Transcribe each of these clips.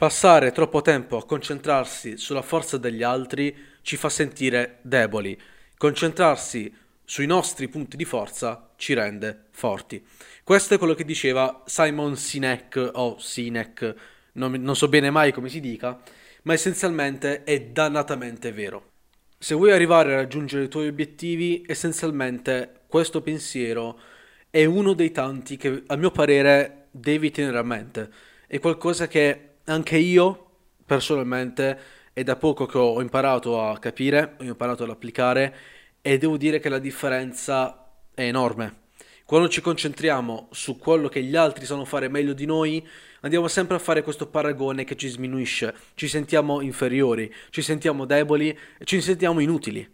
Passare troppo tempo a concentrarsi sulla forza degli altri ci fa sentire deboli. Concentrarsi sui nostri punti di forza ci rende forti. Questo è quello che diceva Simon Sinek o Sinek, non, non so bene mai come si dica, ma essenzialmente è dannatamente vero. Se vuoi arrivare a raggiungere i tuoi obiettivi, essenzialmente questo pensiero è uno dei tanti che a mio parere devi tenere a mente. È qualcosa che anche io personalmente è da poco che ho imparato a capire, ho imparato ad applicare e devo dire che la differenza è enorme. Quando ci concentriamo su quello che gli altri sanno fare meglio di noi, andiamo sempre a fare questo paragone che ci sminuisce, ci sentiamo inferiori, ci sentiamo deboli, ci sentiamo inutili.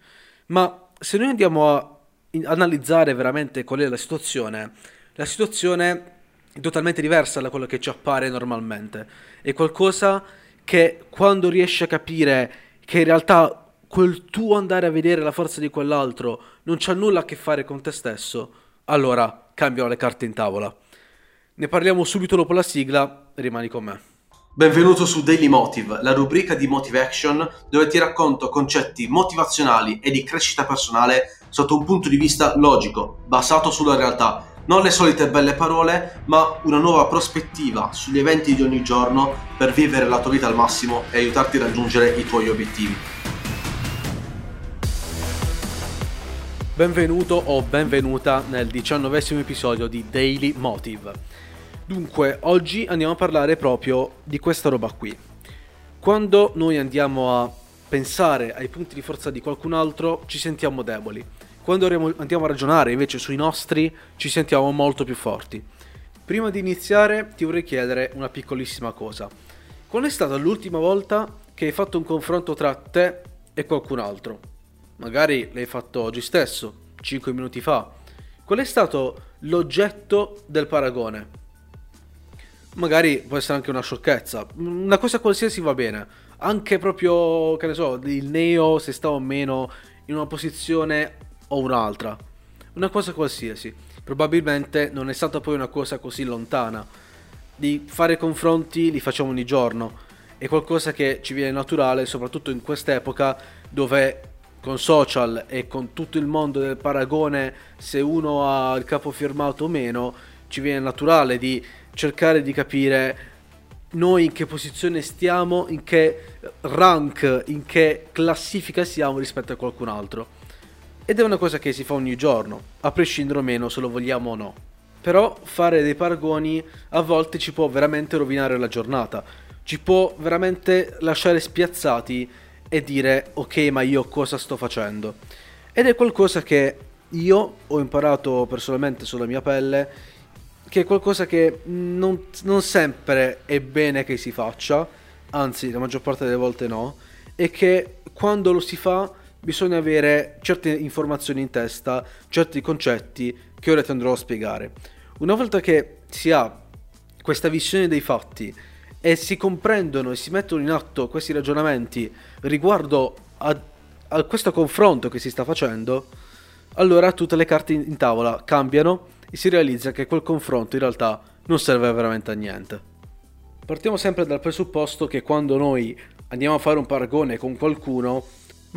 Ma se noi andiamo a analizzare veramente qual è la situazione, la situazione totalmente diversa da quello che ci appare normalmente. È qualcosa che quando riesci a capire che in realtà quel tuo andare a vedere la forza di quell'altro non c'ha nulla a che fare con te stesso, allora cambiano le carte in tavola. Ne parliamo subito dopo la sigla, rimani con me. Benvenuto su Daily Motive, la rubrica di Motive Action dove ti racconto concetti motivazionali e di crescita personale sotto un punto di vista logico, basato sulla realtà non le solite belle parole, ma una nuova prospettiva sugli eventi di ogni giorno per vivere la tua vita al massimo e aiutarti a raggiungere i tuoi obiettivi. Benvenuto o benvenuta nel diciannovesimo episodio di Daily Motive. Dunque, oggi andiamo a parlare proprio di questa roba qui. Quando noi andiamo a pensare ai punti di forza di qualcun altro, ci sentiamo deboli quando andiamo a ragionare invece sui nostri ci sentiamo molto più forti. Prima di iniziare ti vorrei chiedere una piccolissima cosa. Qual è stata l'ultima volta che hai fatto un confronto tra te e qualcun altro? Magari l'hai fatto oggi stesso, 5 minuti fa. Qual è stato l'oggetto del paragone? Magari può essere anche una sciocchezza, una cosa qualsiasi va bene. Anche proprio, che ne so, il neo se sta o meno in una posizione o un'altra. Una cosa qualsiasi. Probabilmente non è stata poi una cosa così lontana. Di fare confronti li facciamo ogni giorno. È qualcosa che ci viene naturale, soprattutto in quest'epoca dove con social e con tutto il mondo del paragone, se uno ha il capo firmato o meno, ci viene naturale di cercare di capire noi in che posizione stiamo, in che rank, in che classifica siamo rispetto a qualcun altro. Ed è una cosa che si fa ogni giorno, a prescindere o meno se lo vogliamo o no. Però fare dei paragoni a volte ci può veramente rovinare la giornata, ci può veramente lasciare spiazzati e dire ok ma io cosa sto facendo. Ed è qualcosa che io ho imparato personalmente sulla mia pelle, che è qualcosa che non, non sempre è bene che si faccia, anzi la maggior parte delle volte no, e che quando lo si fa bisogna avere certe informazioni in testa, certi concetti che ora ti andrò a spiegare. Una volta che si ha questa visione dei fatti e si comprendono e si mettono in atto questi ragionamenti riguardo a, a questo confronto che si sta facendo, allora tutte le carte in tavola cambiano e si realizza che quel confronto in realtà non serve veramente a niente. Partiamo sempre dal presupposto che quando noi andiamo a fare un paragone con qualcuno,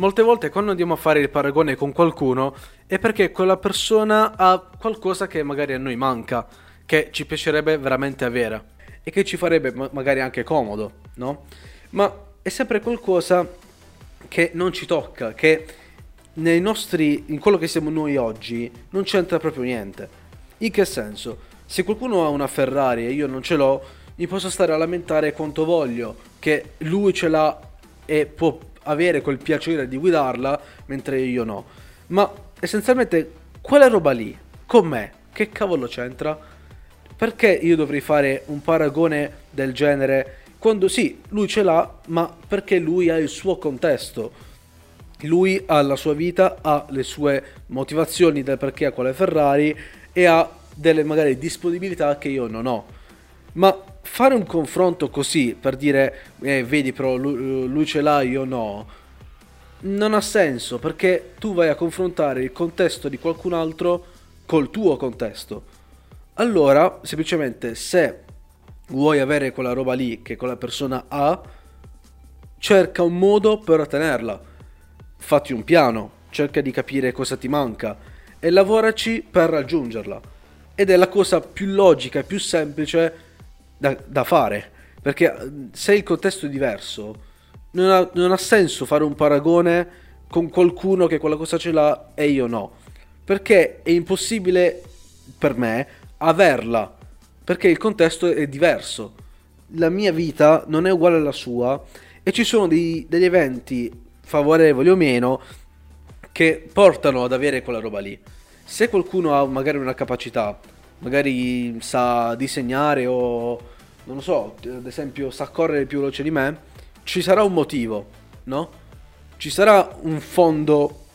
Molte volte quando andiamo a fare il paragone con qualcuno è perché quella persona ha qualcosa che magari a noi manca, che ci piacerebbe veramente avere e che ci farebbe magari anche comodo, no? Ma è sempre qualcosa che non ci tocca, che nei nostri, in quello che siamo noi oggi non c'entra proprio niente. In che senso? Se qualcuno ha una Ferrari e io non ce l'ho, mi posso stare a lamentare quanto voglio, che lui ce l'ha e può avere quel piacere di guidarla, mentre io no. Ma essenzialmente quella roba lì, con me, che cavolo c'entra? Perché io dovrei fare un paragone del genere quando sì, lui ce l'ha, ma perché lui ha il suo contesto. Lui ha la sua vita, ha le sue motivazioni del perché ha quale Ferrari e ha delle magari disponibilità che io non ho. Ma fare un confronto così per dire, eh, vedi però lui, lui ce l'ha, io no, non ha senso perché tu vai a confrontare il contesto di qualcun altro col tuo contesto. Allora, semplicemente se vuoi avere quella roba lì che quella persona ha, cerca un modo per ottenerla. Fatti un piano, cerca di capire cosa ti manca e lavoraci per raggiungerla. Ed è la cosa più logica e più semplice da, da, fare. Perché se il contesto è diverso, non ha, non ha senso fare un paragone con qualcuno che quella cosa ce l'ha e io no. Perché è impossibile per me averla. Perché il contesto è diverso. La mia vita non è uguale alla sua e ci sono dei, degli eventi favorevoli o meno che portano ad avere quella roba lì. Se qualcuno ha magari una capacità, magari sa disegnare o non lo so, ad esempio sa correre più veloce di me, ci sarà un motivo, no? Ci sarà un fondo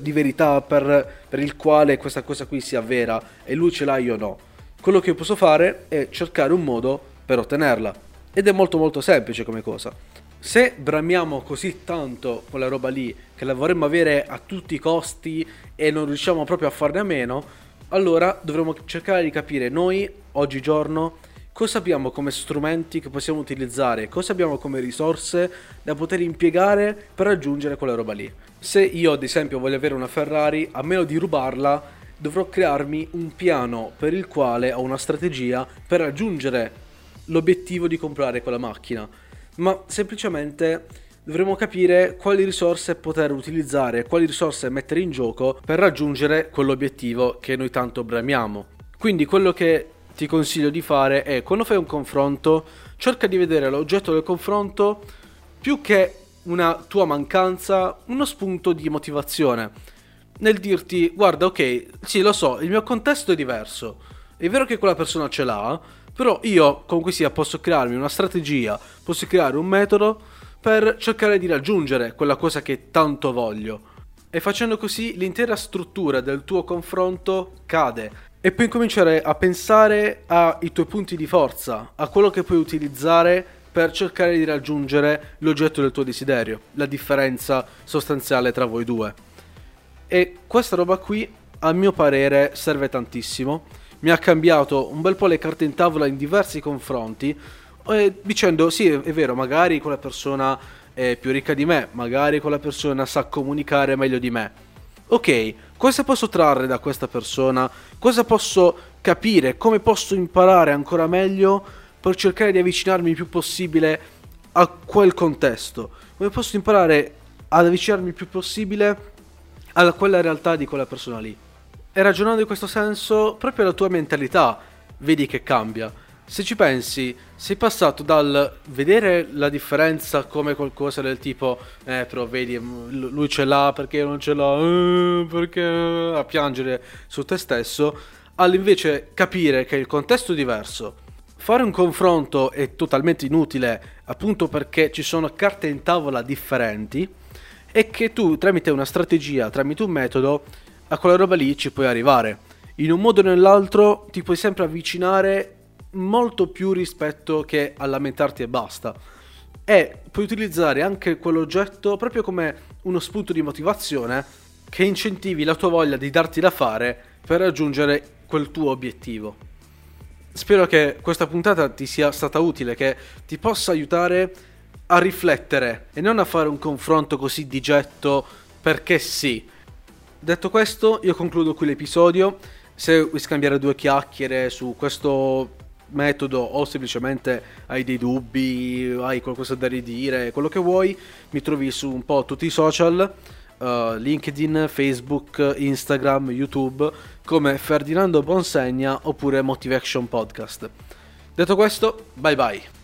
di verità per, per il quale questa cosa qui sia vera e lui ce l'ha io no. Quello che posso fare è cercare un modo per ottenerla ed è molto molto semplice come cosa. Se bramiamo così tanto quella roba lì che la vorremmo avere a tutti i costi e non riusciamo proprio a farne a meno, allora dovremmo cercare di capire noi oggigiorno cosa abbiamo come strumenti che possiamo utilizzare, cosa abbiamo come risorse da poter impiegare per raggiungere quella roba lì. Se io ad esempio voglio avere una Ferrari, a meno di rubarla, dovrò crearmi un piano per il quale ho una strategia per raggiungere l'obiettivo di comprare quella macchina. Ma semplicemente dovremo capire quali risorse poter utilizzare, quali risorse mettere in gioco per raggiungere quell'obiettivo che noi tanto bramiamo. Quindi quello che ti consiglio di fare è quando fai un confronto, cerca di vedere l'oggetto del confronto più che una tua mancanza, uno spunto di motivazione. Nel dirti, guarda, ok, sì, lo so, il mio contesto è diverso. È vero che quella persona ce l'ha, però io comunque sia posso crearmi una strategia, posso creare un metodo per cercare di raggiungere quella cosa che tanto voglio. E facendo così l'intera struttura del tuo confronto cade e puoi cominciare a pensare ai tuoi punti di forza, a quello che puoi utilizzare per cercare di raggiungere l'oggetto del tuo desiderio, la differenza sostanziale tra voi due. E questa roba qui, a mio parere, serve tantissimo. Mi ha cambiato un bel po' le carte in tavola in diversi confronti, eh, dicendo sì, è vero, magari quella persona è più ricca di me, magari quella persona sa comunicare meglio di me ok, cosa posso trarre da questa persona? Cosa posso capire? Come posso imparare ancora meglio per cercare di avvicinarmi il più possibile a quel contesto? Come posso imparare ad avvicinarmi il più possibile a quella realtà di quella persona lì? E ragionando in questo senso, proprio la tua mentalità vedi che cambia se ci pensi, sei passato dal vedere la differenza come qualcosa del tipo, eh, però vedi, mm, lui ce l'ha perché non ce l'ho, eh, perché a piangere su te stesso, all'invece capire che il contesto è diverso. Fare un confronto è totalmente inutile, appunto perché ci sono carte in tavola differenti e che tu tramite una strategia, tramite un metodo, a quella roba lì ci puoi arrivare. In un modo o nell'altro ti puoi sempre avvicinare molto più rispetto che a lamentarti e basta. E puoi utilizzare anche quell'oggetto proprio come uno spunto di motivazione che incentivi la tua voglia di darti da fare per raggiungere quel tuo obiettivo. Spero che questa puntata ti sia stata utile, che ti possa aiutare a riflettere e non a fare un confronto così di getto perché sì. Detto questo, io concludo qui l'episodio. Se vuoi scambiare due chiacchiere su questo metodo o semplicemente hai dei dubbi, hai qualcosa da ridire, quello che vuoi, mi trovi su un po' tutti i social, uh, LinkedIn, Facebook, Instagram, YouTube, come Ferdinando Bonsegna oppure Motivation Podcast. Detto questo, bye bye.